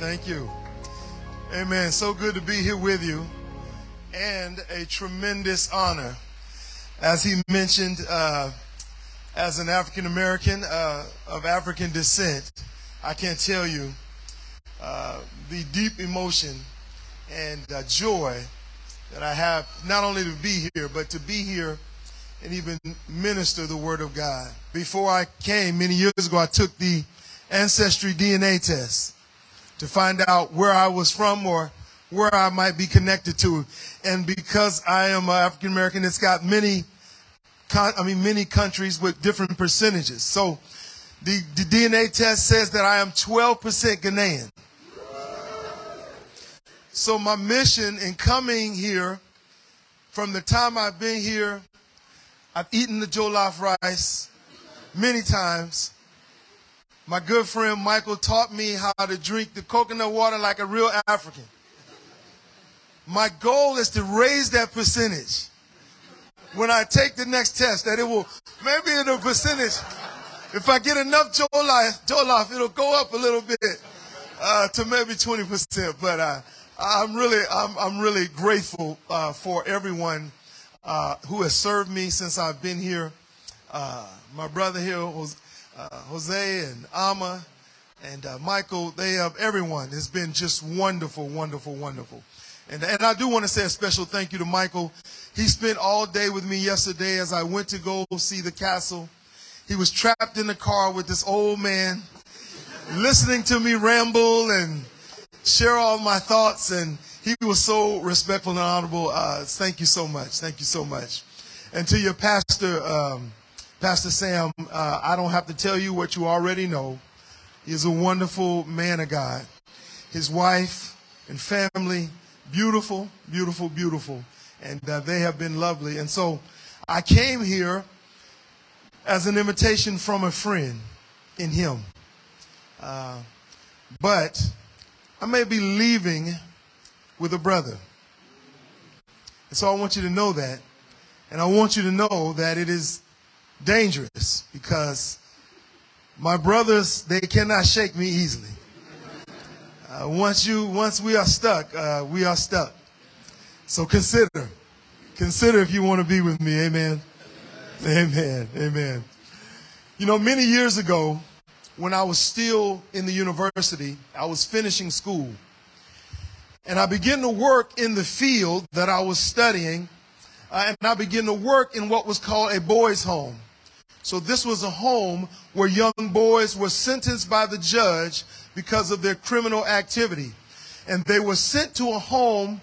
Thank you. Amen. So good to be here with you. And a tremendous honor. As he mentioned, uh, as an African American uh, of African descent, I can't tell you uh, the deep emotion and uh, joy that I have not only to be here, but to be here and even minister the Word of God. Before I came many years ago, I took the Ancestry DNA test to find out where I was from or where I might be connected to. And because I am African American, it's got many, I mean, many countries with different percentages. So the, the DNA test says that I am 12% Ghanaian. So my mission in coming here, from the time I've been here, I've eaten the jollof rice many times. My good friend Michael taught me how to drink the coconut water like a real African. My goal is to raise that percentage when I take the next test, that it will, maybe in a percentage, if I get enough jollof, jollof it'll go up a little bit uh, to maybe 20%. But uh, I'm really, I'm, I'm really grateful uh, for everyone uh, who has served me since I've been here. Uh, my brother here was Jose and Ama and uh, Michael, they have everyone. It's been just wonderful, wonderful, wonderful. And, and I do want to say a special thank you to Michael. He spent all day with me yesterday as I went to go see the castle. He was trapped in the car with this old man, listening to me ramble and share all my thoughts. And he was so respectful and honorable. Uh, thank you so much. Thank you so much. And to your pastor, um, Pastor Sam, uh, I don't have to tell you what you already know. He's a wonderful man of God. His wife and family, beautiful, beautiful, beautiful. And uh, they have been lovely. And so I came here as an invitation from a friend in him. Uh, but I may be leaving with a brother. And so I want you to know that. And I want you to know that it is dangerous because my brothers, they cannot shake me easily. Uh, once you, once we are stuck, uh, we are stuck. So consider, consider if you want to be with me. Amen. Amen. Amen. You know, many years ago, when I was still in the university, I was finishing school, and I began to work in the field that I was studying, uh, and I began to work in what was called a boys' home. So this was a home where young boys were sentenced by the judge because of their criminal activity. And they were sent to a home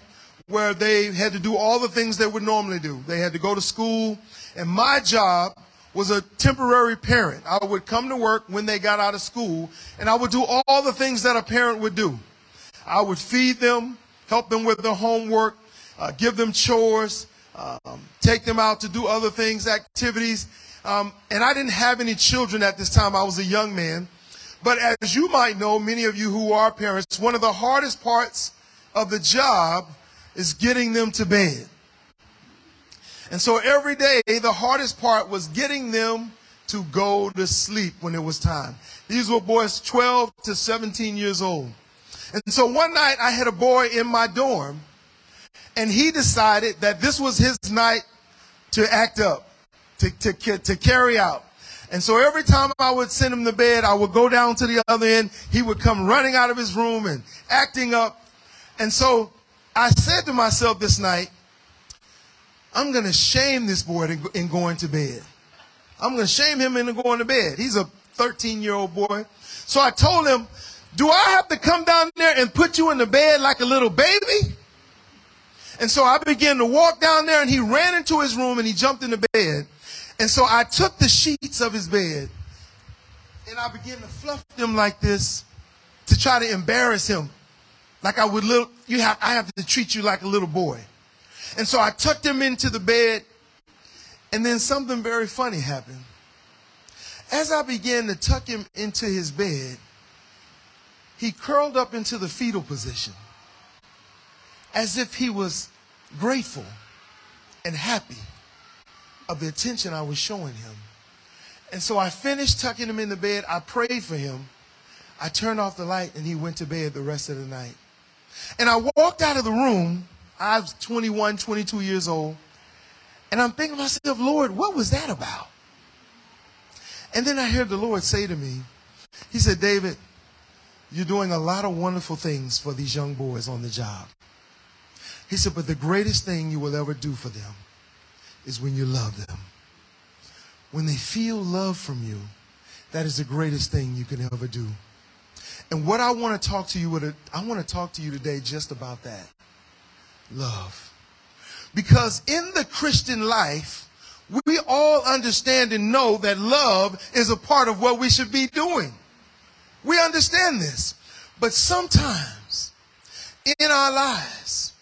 where they had to do all the things they would normally do. They had to go to school. And my job was a temporary parent. I would come to work when they got out of school and I would do all the things that a parent would do. I would feed them, help them with their homework, uh, give them chores, um, take them out to do other things, activities. Um, and I didn't have any children at this time. I was a young man. But as you might know, many of you who are parents, one of the hardest parts of the job is getting them to bed. And so every day, the hardest part was getting them to go to sleep when it was time. These were boys 12 to 17 years old. And so one night I had a boy in my dorm and he decided that this was his night to act up to, to, to carry out. And so every time I would send him to bed, I would go down to the other end. He would come running out of his room and acting up. And so I said to myself this night, I'm going to shame this boy in going to bed. I'm going to shame him into going to bed. He's a 13 year old boy. So I told him, do I have to come down there and put you in the bed like a little baby? And so I began to walk down there and he ran into his room and he jumped in the bed. And so I took the sheets of his bed and I began to fluff them like this to try to embarrass him. Like I would little, you have, I have to treat you like a little boy. And so I tucked him into the bed and then something very funny happened. As I began to tuck him into his bed, he curled up into the fetal position as if he was grateful and happy of the attention I was showing him. And so I finished tucking him in the bed. I prayed for him. I turned off the light and he went to bed the rest of the night. And I walked out of the room. I was 21, 22 years old. And I'm thinking to myself, Lord, what was that about? And then I heard the Lord say to me, He said, David, you're doing a lot of wonderful things for these young boys on the job. He said, but the greatest thing you will ever do for them is when you love them. When they feel love from you, that is the greatest thing you can ever do. And what I want to talk to you with, I want to talk to you today just about that. Love. Because in the Christian life, we all understand and know that love is a part of what we should be doing. We understand this. But sometimes in our lives,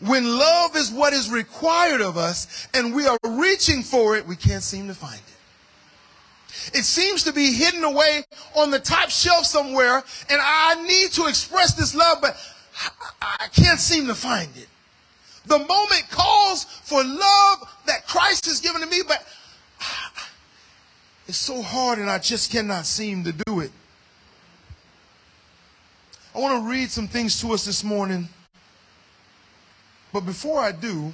when love is what is required of us and we are reaching for it, we can't seem to find it. It seems to be hidden away on the top shelf somewhere, and I need to express this love, but I can't seem to find it. The moment calls for love that Christ has given to me, but it's so hard and I just cannot seem to do it. I want to read some things to us this morning. But before I do,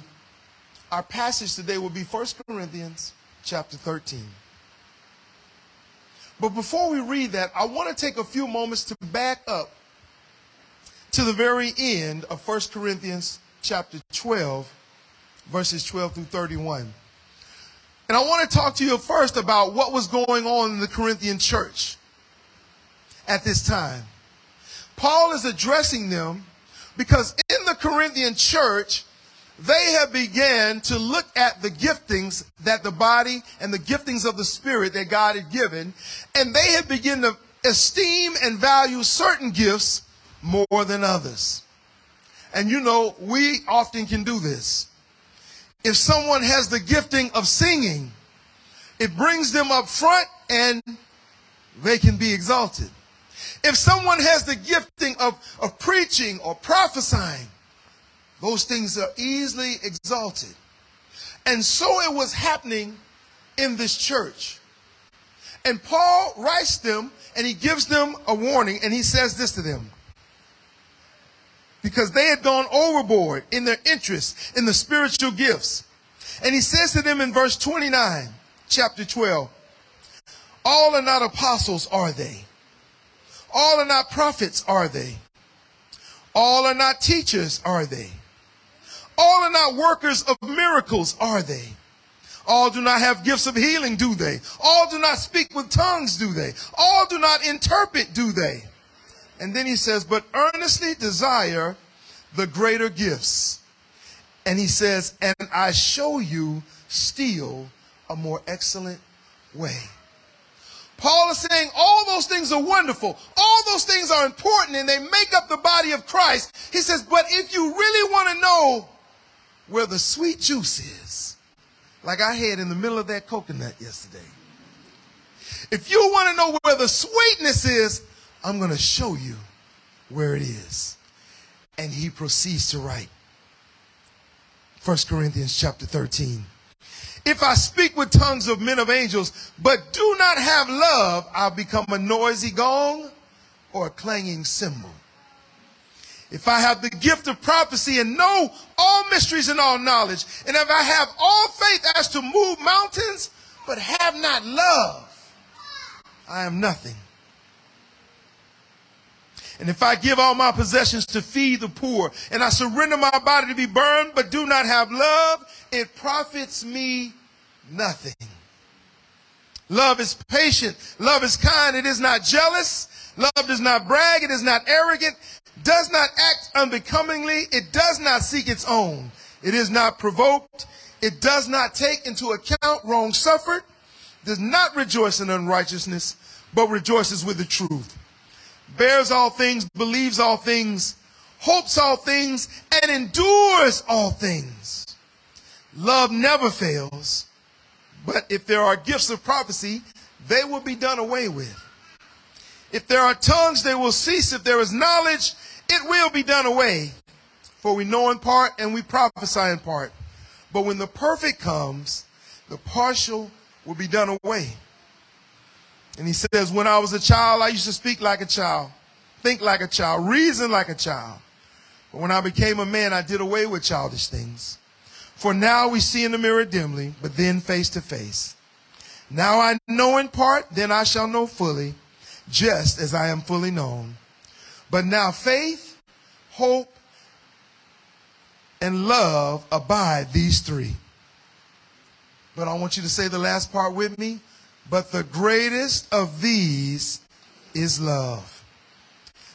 our passage today will be 1 Corinthians chapter 13. But before we read that, I want to take a few moments to back up to the very end of 1 Corinthians chapter 12, verses 12 through 31. And I want to talk to you first about what was going on in the Corinthian church at this time. Paul is addressing them because in the Corinthian church, they have began to look at the giftings that the body and the giftings of the spirit that God had given, and they have begun to esteem and value certain gifts more than others. And you know, we often can do this. If someone has the gifting of singing, it brings them up front and they can be exalted. If someone has the gifting of, of preaching or prophesying, those things are easily exalted. And so it was happening in this church. And Paul writes them and he gives them a warning and he says this to them because they had gone overboard in their interest in the spiritual gifts. And he says to them in verse 29, chapter 12, all are not apostles, are they? All are not prophets, are they? All are not teachers, are they? All are not workers of miracles, are they? All do not have gifts of healing, do they? All do not speak with tongues, do they? All do not interpret, do they? And then he says, but earnestly desire the greater gifts. And he says, and I show you still a more excellent way. Paul is saying all those things are wonderful. All those things are important and they make up the body of Christ. He says, but if you really want to know where the sweet juice is, like I had in the middle of that coconut yesterday, if you want to know where the sweetness is, I'm going to show you where it is. And he proceeds to write 1 Corinthians chapter 13. If I speak with tongues of men of angels, but do not have love, I'll become a noisy gong or a clanging cymbal. If I have the gift of prophecy and know all mysteries and all knowledge, and if I have all faith as to move mountains, but have not love, I am nothing. And if I give all my possessions to feed the poor, and I surrender my body to be burned, but do not have love, it profits me nothing. Love is patient. Love is kind. It is not jealous. Love does not brag. It is not arrogant. Does not act unbecomingly. It does not seek its own. It is not provoked. It does not take into account wrong suffered. Does not rejoice in unrighteousness, but rejoices with the truth bears all things, believes all things, hopes all things, and endures all things. Love never fails, but if there are gifts of prophecy, they will be done away with. If there are tongues, they will cease. If there is knowledge, it will be done away. For we know in part and we prophesy in part. But when the perfect comes, the partial will be done away. And he says, When I was a child, I used to speak like a child, think like a child, reason like a child. But when I became a man, I did away with childish things. For now we see in the mirror dimly, but then face to face. Now I know in part, then I shall know fully, just as I am fully known. But now faith, hope, and love abide these three. But I want you to say the last part with me. But the greatest of these is love.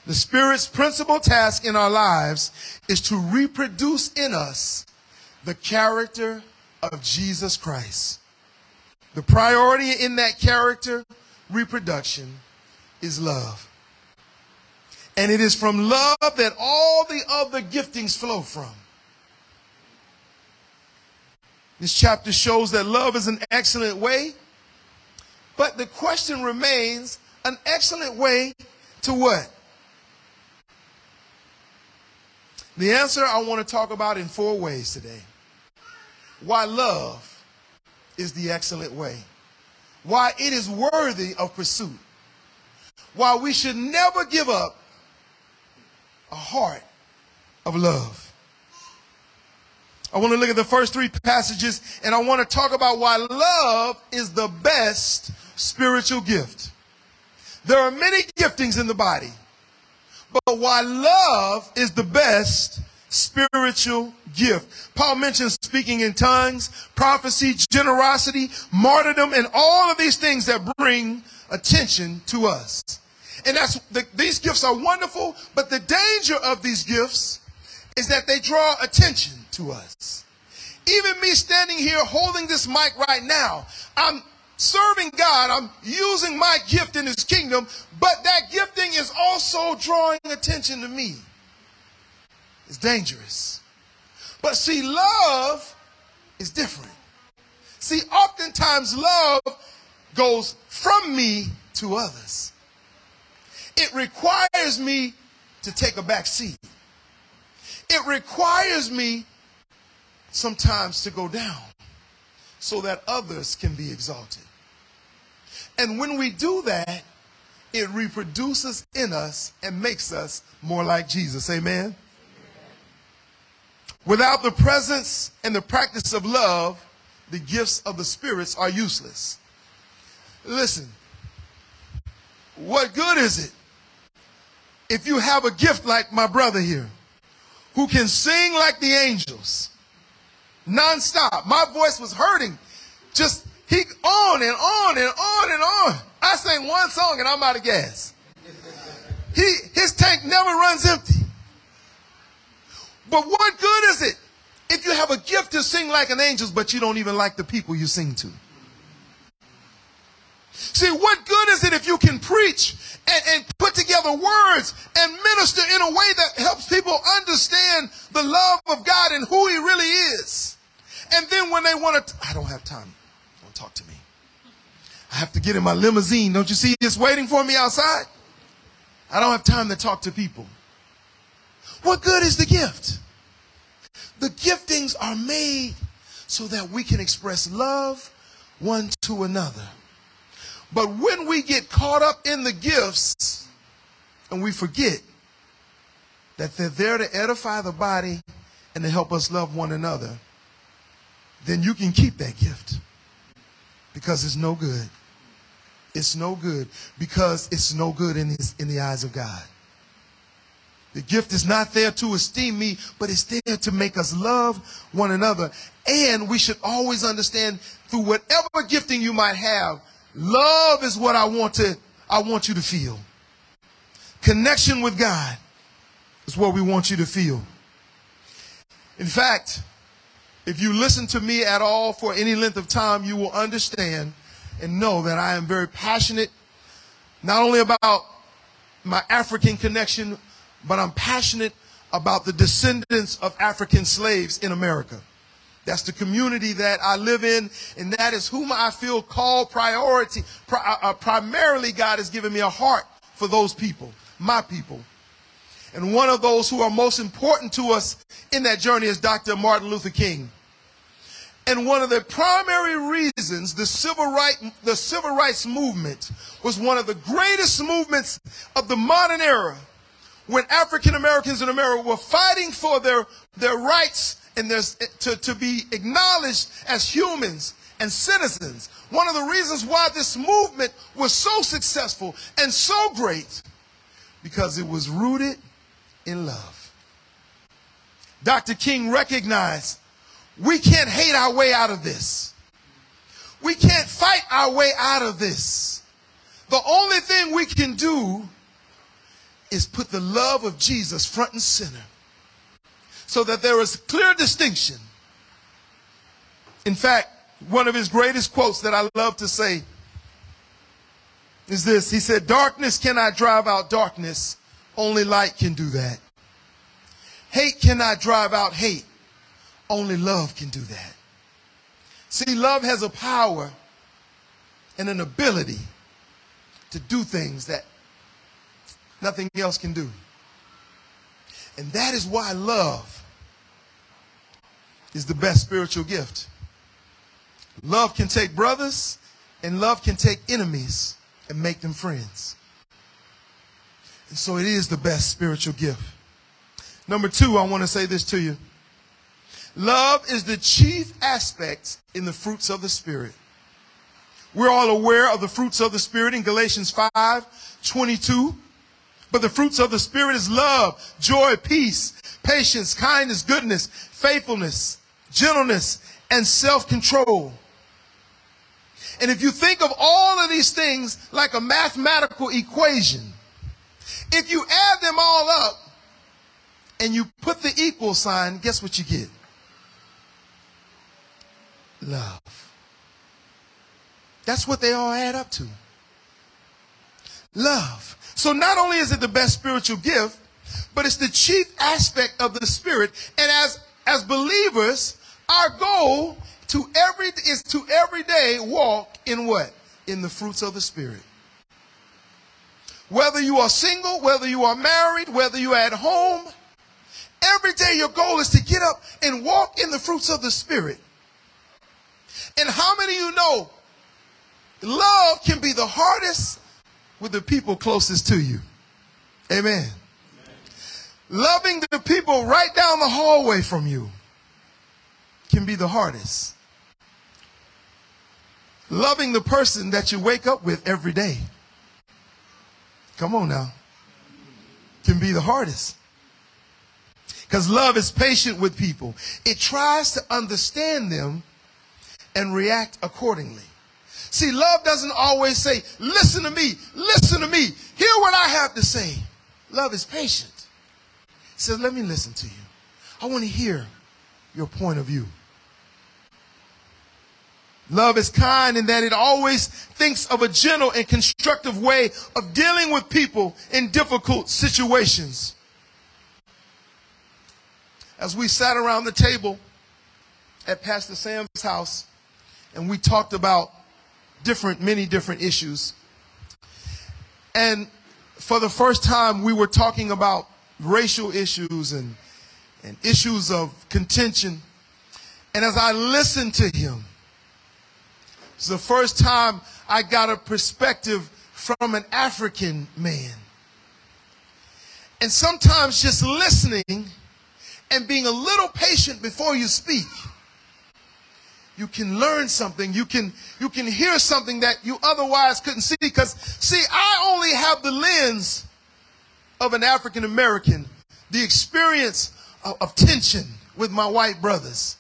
The Spirit's principal task in our lives is to reproduce in us the character of Jesus Christ. The priority in that character reproduction is love. And it is from love that all the other giftings flow from. This chapter shows that love is an excellent way, but the question remains an excellent way to what? The answer I want to talk about in four ways today. Why love is the excellent way. Why it is worthy of pursuit. Why we should never give up a heart of love. I want to look at the first three passages and I want to talk about why love is the best spiritual gift. There are many giftings in the body, but why love is the best spiritual gift. Paul mentions speaking in tongues, prophecy, generosity, martyrdom, and all of these things that bring attention to us. And that's the, these gifts are wonderful, but the danger of these gifts is that they draw attention to us. Even me standing here holding this mic right now, I'm serving God, I'm using my gift in His kingdom, but that gifting is also drawing attention to me. It's dangerous. But see, love is different. See, oftentimes love goes from me to others. It requires me to take a back seat. It requires me sometimes to go down so that others can be exalted. And when we do that, it reproduces in us and makes us more like Jesus. Amen. Without the presence and the practice of love, the gifts of the spirits are useless. Listen, what good is it if you have a gift like my brother here who can sing like the angels nonstop? My voice was hurting. Just he on and on and on and on. I sang one song and I'm out of gas. He his tank never runs empty. But what good is it if you have a gift to sing like an angel, but you don't even like the people you sing to? See, what good is it if you can preach and, and, put together words and minister in a way that helps people understand the love of God and who He really is? And then when they want to, I don't have time. Talk to me. I have to get in my limousine. Don't you see it's waiting for me outside? I don't have time to talk to people. What good is the gift? The giftings are made so that we can express love one to another. But when we get caught up in the gifts and we forget that they're there to edify the body and to help us love one another, then you can keep that gift because it's no good. It's no good because it's no good in, his, in the eyes of God. The gift is not there to esteem me, but it's there to make us love one another. And we should always understand through whatever gifting you might have, love is what I want to, I want you to feel. Connection with God is what we want you to feel. In fact, if you listen to me at all for any length of time, you will understand and know that I am very passionate, not only about my African connection, but I'm passionate about the descendants of African slaves in America. That's the community that I live in, and that is whom I feel called priority. Pri- uh, primarily, God has given me a heart for those people, my people. And one of those who are most important to us in that journey is Dr. Martin Luther King. And one of the primary reasons the civil, right, the civil rights movement was one of the greatest movements of the modern era when African Americans in America were fighting for their, their rights and their, to, to be acknowledged as humans and citizens. One of the reasons why this movement was so successful and so great because it was rooted in love. Dr. King recognized we can't hate our way out of this. We can't fight our way out of this. The only thing we can do is put the love of Jesus front and center so that there is clear distinction. In fact, one of his greatest quotes that I love to say is this. He said, darkness cannot drive out darkness. Only light can do that. Hate cannot drive out hate. Only love can do that. See, love has a power and an ability to do things that nothing else can do. And that is why love is the best spiritual gift. Love can take brothers and love can take enemies and make them friends. And so it is the best spiritual gift. Number two, I want to say this to you. Love is the chief aspect in the fruits of the Spirit. We're all aware of the fruits of the Spirit in Galatians 5 22. But the fruits of the Spirit is love, joy, peace, patience, kindness, goodness, faithfulness, gentleness, and self control. And if you think of all of these things like a mathematical equation, if you add them all up and you put the equal sign, guess what you get? Love. That's what they all add up to. Love. So not only is it the best spiritual gift, but it's the chief aspect of the spirit. And as as believers, our goal to every is to every day walk in what? In the fruits of the spirit. Whether you are single, whether you are married, whether you're at home, every day your goal is to get up and walk in the fruits of the spirit. And how many of you know love can be the hardest with the people closest to you? Amen. Amen. Loving the people right down the hallway from you can be the hardest. Loving the person that you wake up with every day. Come on now. Can be the hardest. Because love is patient with people. It tries to understand them and react accordingly. See, love doesn't always say, listen to me, listen to me, hear what I have to say. Love is patient. It says, let me listen to you. I want to hear your point of view. Love is kind in that it always thinks of a gentle and constructive way of dealing with people in difficult situations. As we sat around the table at Pastor Sam's house, and we talked about different, many different issues. And for the first time, we were talking about racial issues and, and issues of contention. And as I listened to him, it's the first time I got a perspective from an African man. And sometimes just listening and being a little patient before you speak you can learn something. You can, you can hear something that you otherwise couldn't see. Because, see, I only have the lens of an African American, the experience of, of tension with my white brothers,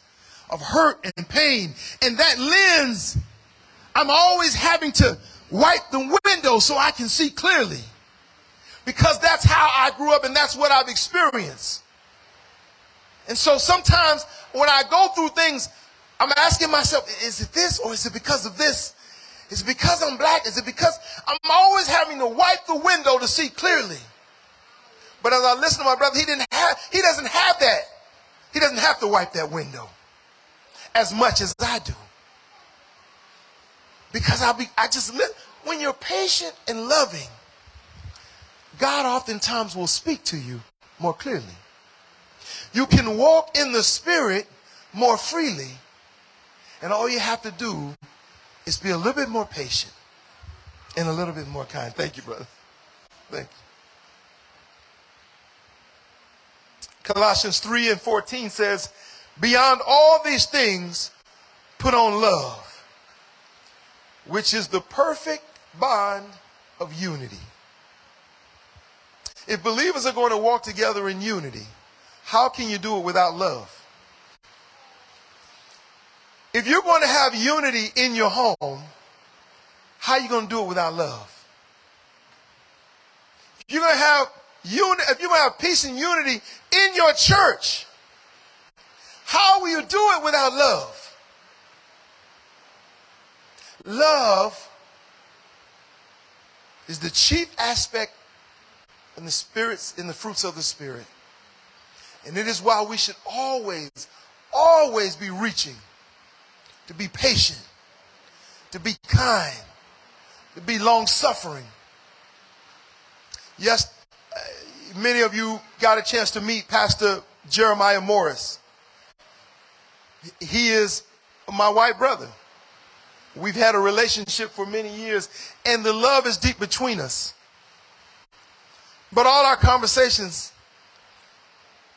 of hurt and pain. And that lens, I'm always having to wipe the window so I can see clearly. Because that's how I grew up and that's what I've experienced. And so sometimes when I go through things, I'm asking myself, is it this or is it because of this? Is it because I'm black? Is it because I'm always having to wipe the window to see clearly? But as I listen to my brother, he didn't have, he doesn't have that. He doesn't have to wipe that window as much as I do. Because I'll be, I just, when you're patient and loving, God oftentimes will speak to you more clearly. You can walk in the spirit more freely And all you have to do is be a little bit more patient and a little bit more kind. Thank you, brother. Thank you. Colossians 3 and 14 says, Beyond all these things, put on love, which is the perfect bond of unity. If believers are going to walk together in unity, how can you do it without love? If you're going to have unity in your home, how are you going to do it without love? If you're going to have unity, if you're going to have peace and unity in your church, how will you do it without love? Love is the chief aspect in the spirits, in the fruits of the spirit. And it is why we should always, always be reaching to be patient, to be kind, to be long suffering. Yes, uh, many of you got a chance to meet Pastor Jeremiah Morris. He is my white brother. We've had a relationship for many years, and the love is deep between us. But all our conversations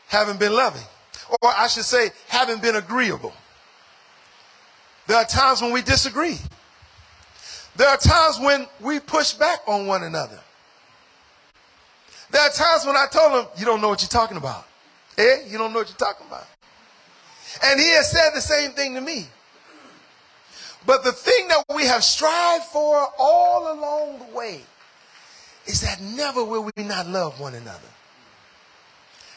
haven't been loving, or I should say, haven't been agreeable. There are times when we disagree. There are times when we push back on one another. There are times when I told him, You don't know what you're talking about. Eh? You don't know what you're talking about. And he has said the same thing to me. But the thing that we have strived for all along the way is that never will we not love one another.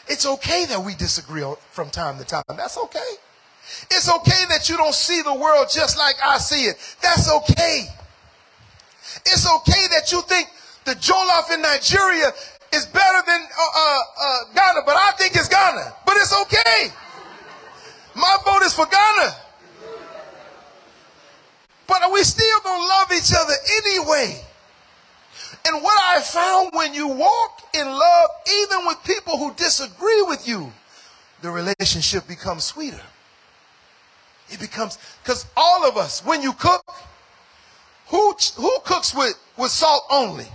It's okay that we disagree from time to time. That's okay. It's okay that you don't see the world just like I see it. That's okay. It's okay that you think the Jollof in Nigeria is better than uh, uh, uh, Ghana, but I think it's Ghana. But it's okay. My vote is for Ghana. But we still gonna love each other anyway. And what I found when you walk in love, even with people who disagree with you, the relationship becomes sweeter. It becomes, because all of us, when you cook, who, who cooks with, with salt only?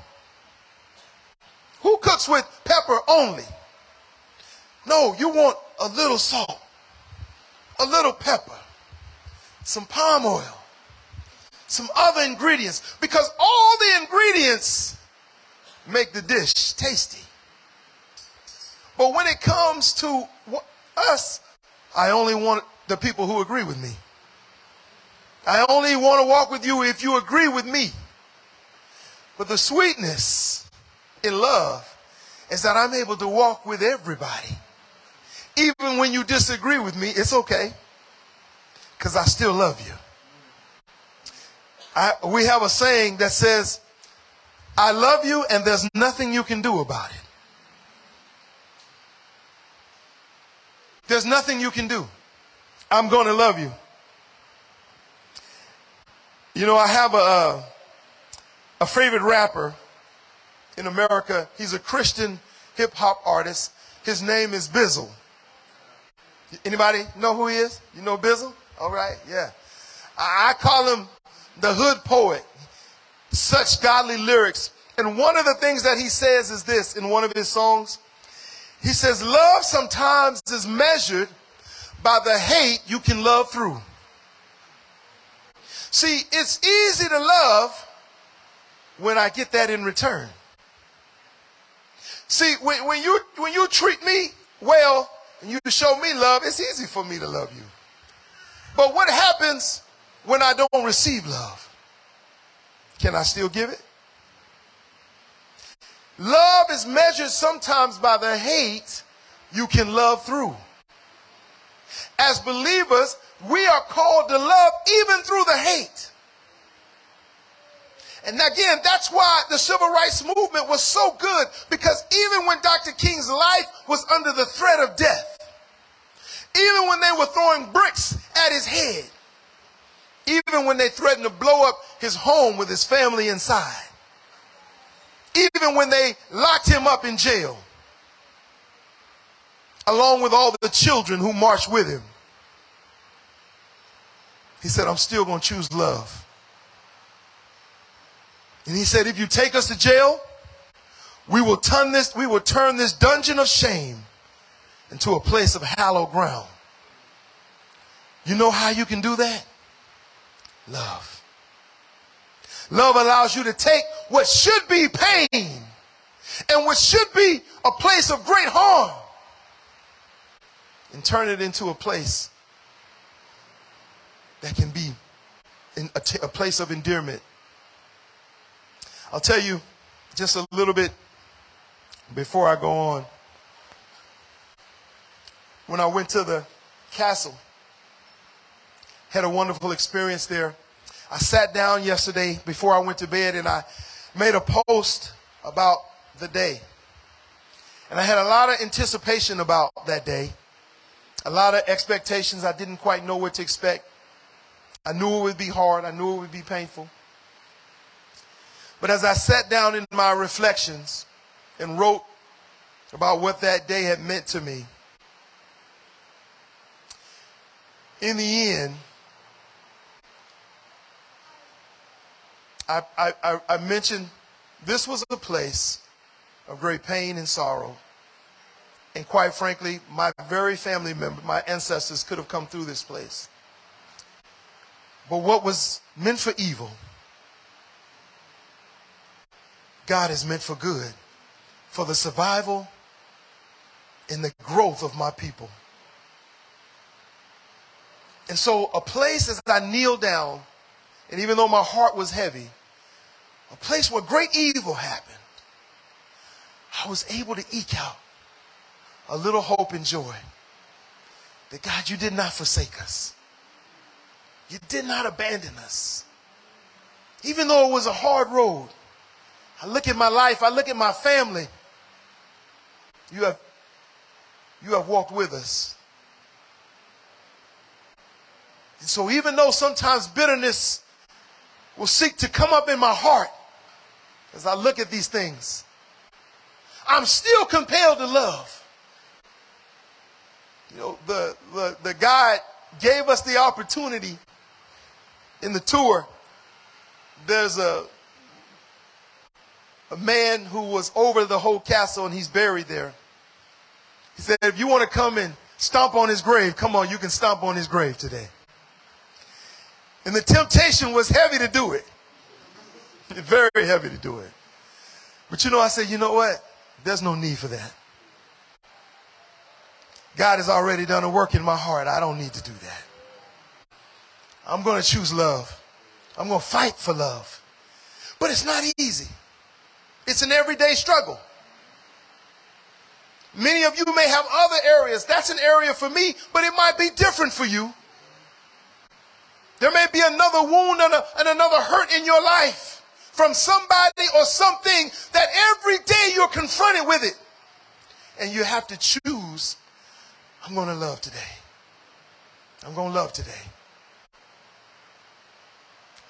Who cooks with pepper only? No, you want a little salt, a little pepper, some palm oil, some other ingredients, because all the ingredients make the dish tasty. But when it comes to us, I only want the people who agree with me. I only want to walk with you if you agree with me. But the sweetness in love is that I'm able to walk with everybody. Even when you disagree with me, it's okay. Because I still love you. I, we have a saying that says, I love you and there's nothing you can do about it. There's nothing you can do. I'm going to love you. You know, I have a, uh, a favorite rapper in America. He's a Christian hip hop artist. His name is Bizzle. Anybody know who he is? You know Bizzle? All right, yeah. I, I call him the hood poet. Such godly lyrics. And one of the things that he says is this in one of his songs. He says, Love sometimes is measured by the hate you can love through. See, it's easy to love when I get that in return. See, when, when, you, when you treat me well and you show me love, it's easy for me to love you. But what happens when I don't receive love? Can I still give it? Love is measured sometimes by the hate you can love through as believers, we are called to love even through the hate. And again, that's why the civil rights movement was so good because even when Dr. King's life was under the threat of death, even when they were throwing bricks at his head, even when they threatened to blow up his home with his family inside, even when they locked him up in jail, along with all the children who marched with him. He said, I'm still going to choose love. And he said, if you take us to jail, we will turn this, we will turn this dungeon of shame into a place of hallowed ground. You know how you can do that? Love. Love allows you to take what should be pain and what should be a place of great harm and turn it into a place that can be in a, t- a place of endearment. I'll tell you just a little bit before I go on. When I went to the castle, had a wonderful experience there. I sat down yesterday before I went to bed and I made a post about the day. And I had a lot of anticipation about that day, a lot of expectations. I didn't quite know what to expect. I knew it would be hard, I knew it would be painful. But as I sat down in my reflections and wrote about what that day had meant to me, in the end, I, I, I mentioned this was a place of great pain and sorrow. And quite frankly, my very family member, my ancestors could have come through this place. But what was meant for evil, God has meant for good, for the survival and the growth of my people. And so, a place as I kneeled down, and even though my heart was heavy, a place where great evil happened, I was able to eke out a little hope and joy that God, you did not forsake us. You did not abandon us. Even though it was a hard road, I look at my life, I look at my family. You have, you have walked with us. And so, even though sometimes bitterness will seek to come up in my heart as I look at these things, I'm still compelled to love. You know, the, the, the guy gave us the opportunity in the tour. There's a, a man who was over the whole castle and he's buried there. He said, if you want to come and stomp on his grave, come on, you can stomp on his grave today. And the temptation was heavy to do it. Very heavy to do it. But you know, I said, you know what? There's no need for that. God has already done a work in my heart. I don't need to do that. I'm going to choose love. I'm going to fight for love. But it's not easy. It's an everyday struggle. Many of you may have other areas. That's an area for me, but it might be different for you. There may be another wound and, a, and another hurt in your life from somebody or something that every day you're confronted with it. And you have to choose, I'm going to love today. I'm going to love today.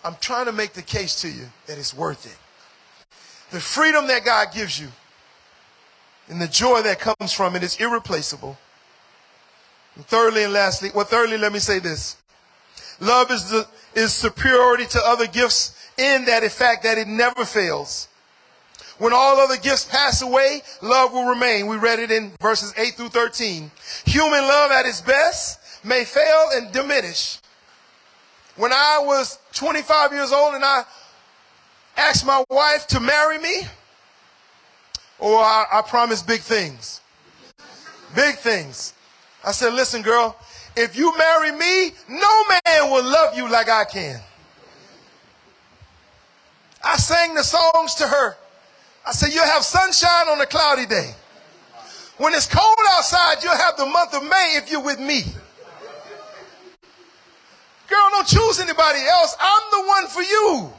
I'm trying to make the case to you that it's worth it. The freedom that God gives you and the joy that comes from it is irreplaceable. And thirdly and lastly, well, thirdly, let me say this. Love is the, is superiority to other gifts in that in fact that it never fails. When all other gifts pass away, love will remain. We read it in verses 8 through 13. Human love at its best may fail and diminish. When I was 25 years old and I asked my wife to marry me, or oh, I, I promised big things. Big things. I said, listen, girl, if you marry me, no man will love you like I can. I sang the songs to her. I said, You'll have sunshine on a cloudy day. When it's cold outside, you'll have the month of May if you're with me. Girl, don't choose anybody else. I'm the one for you.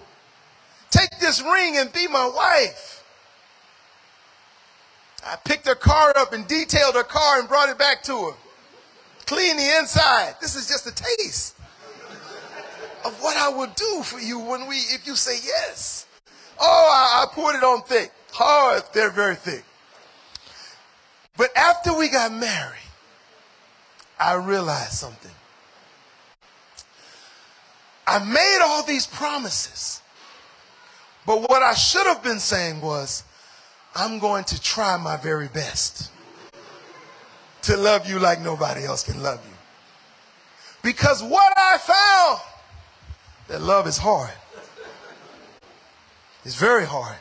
Take this ring and be my wife. I picked her car up and detailed her car and brought it back to her. Clean the inside. This is just a taste of what I would do for you when we, if you say yes. Oh, I, I poured it on thick. Hard, they're very thick. But after we got married, I realized something. I made all these promises. But what I should have been saying was, I'm going to try my very best to love you like nobody else can love you. Because what I found, that love is hard. It's very hard.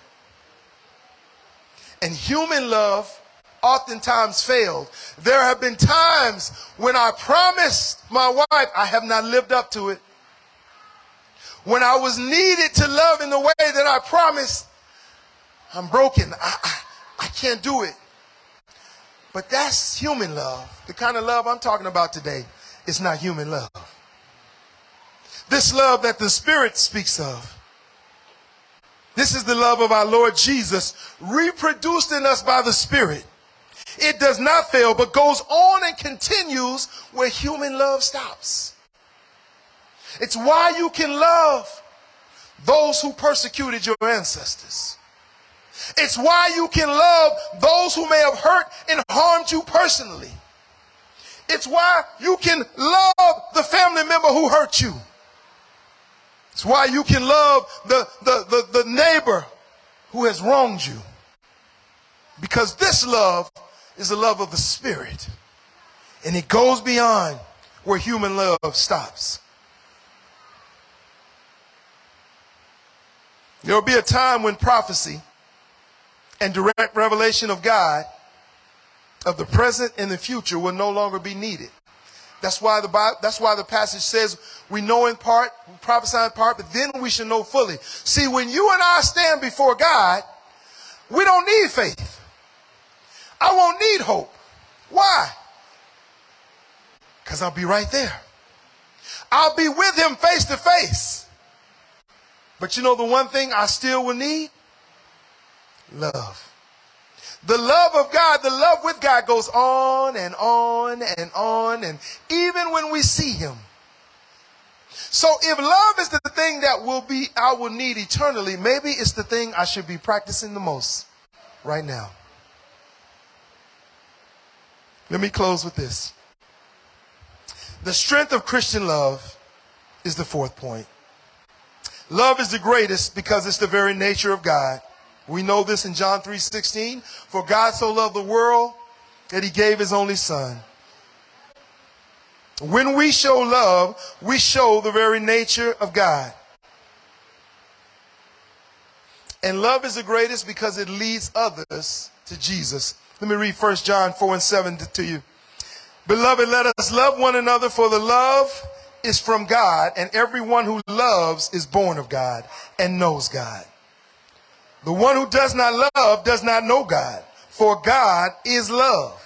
And human love oftentimes failed. There have been times when I promised my wife, I have not lived up to it. When I was needed to love in the way that I promised, I'm broken. I, I, I can't do it. But that's human love. The kind of love I'm talking about today is not human love. This love that the Spirit speaks of. This is the love of our Lord Jesus, reproduced in us by the Spirit. It does not fail, but goes on and continues where human love stops. It's why you can love those who persecuted your ancestors. It's why you can love those who may have hurt and harmed you personally. It's why you can love the family member who hurt you. It's why you can love the, the, the, the neighbor who has wronged you. Because this love is the love of the Spirit. And it goes beyond where human love stops. There will be a time when prophecy and direct revelation of God, of the present and the future, will no longer be needed. That's why the Bible, that's why the passage says we know in part, we prophesy in part, but then we should know fully. See, when you and I stand before God, we don't need faith. I won't need hope. Why? Because I'll be right there. I'll be with him face to face. But you know the one thing I still will need? Love. The love of God, the love with God goes on and on and on, and even when we see Him. So if love is the thing that will be I will need eternally, maybe it's the thing I should be practicing the most right now. Let me close with this. The strength of Christian love is the fourth point. Love is the greatest because it's the very nature of God. We know this in John 3:16, for God so loved the world that he gave his only son. When we show love, we show the very nature of God. And love is the greatest because it leads others to Jesus. Let me read 1 John 4 and 7 to you. Beloved, let us love one another for the love is from God and everyone who loves is born of God and knows God. The one who does not love does not know God, for God is love.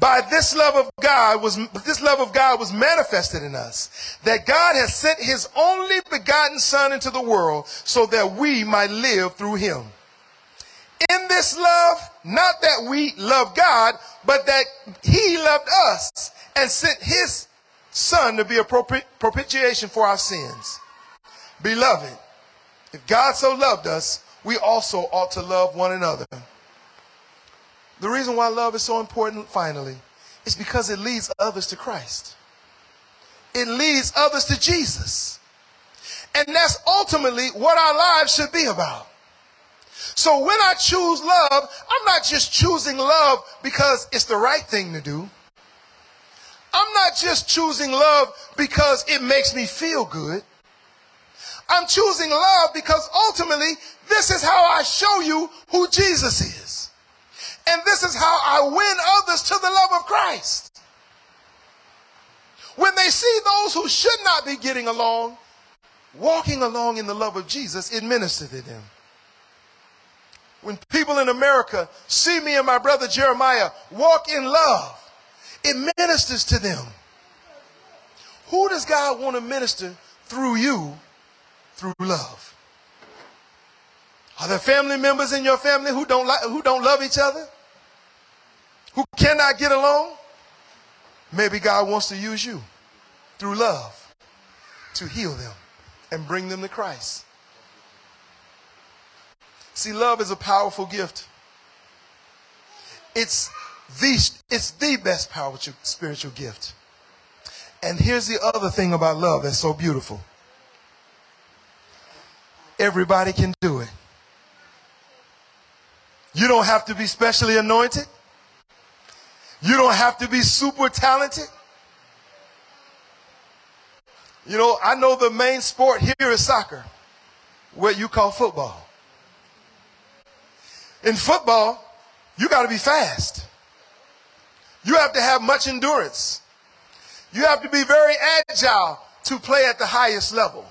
By this love of God was this love of God was manifested in us, that God has sent his only begotten son into the world so that we might live through him. In this love, not that we love God, but that he loved us and sent his son to be a propitiation for our sins. Beloved, if God so loved us, we also ought to love one another. The reason why love is so important, finally, is because it leads others to Christ. It leads others to Jesus. And that's ultimately what our lives should be about. So when I choose love, I'm not just choosing love because it's the right thing to do. I'm not just choosing love because it makes me feel good. I'm choosing love because ultimately this is how I show you who Jesus is. And this is how I win others to the love of Christ. When they see those who should not be getting along, walking along in the love of Jesus, it ministers to them. When people in America see me and my brother Jeremiah walk in love, it ministers to them. Who does God want to minister through you through love? Are there family members in your family who don't like, who don't love each other? Who cannot get along? Maybe God wants to use you through love to heal them and bring them to Christ. See, love is a powerful gift. It's the, it's the best powerful spiritual gift. And here's the other thing about love that's so beautiful. Everybody can do it. You don't have to be specially anointed. You don't have to be super talented. You know, I know the main sport here is soccer, what you call football. In football, you got to be fast. You have to have much endurance. You have to be very agile to play at the highest level.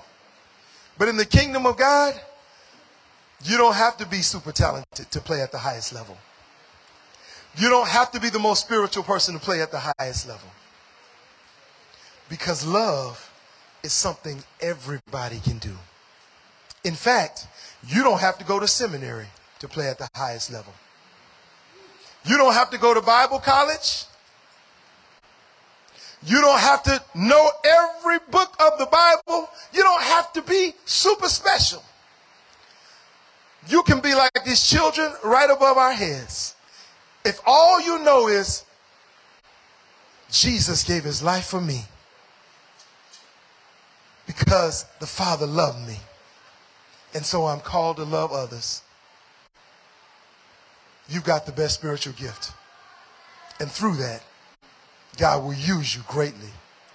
But in the kingdom of God, you don't have to be super talented to play at the highest level. You don't have to be the most spiritual person to play at the highest level. Because love is something everybody can do. In fact, you don't have to go to seminary to play at the highest level. You don't have to go to Bible college. You don't have to know every book of the Bible. You don't have to be super special. You can be like these children right above our heads. If all you know is Jesus gave his life for me because the Father loved me. And so I'm called to love others. You've got the best spiritual gift. And through that, God will use you greatly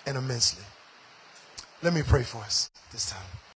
and immensely. Let me pray for us this time.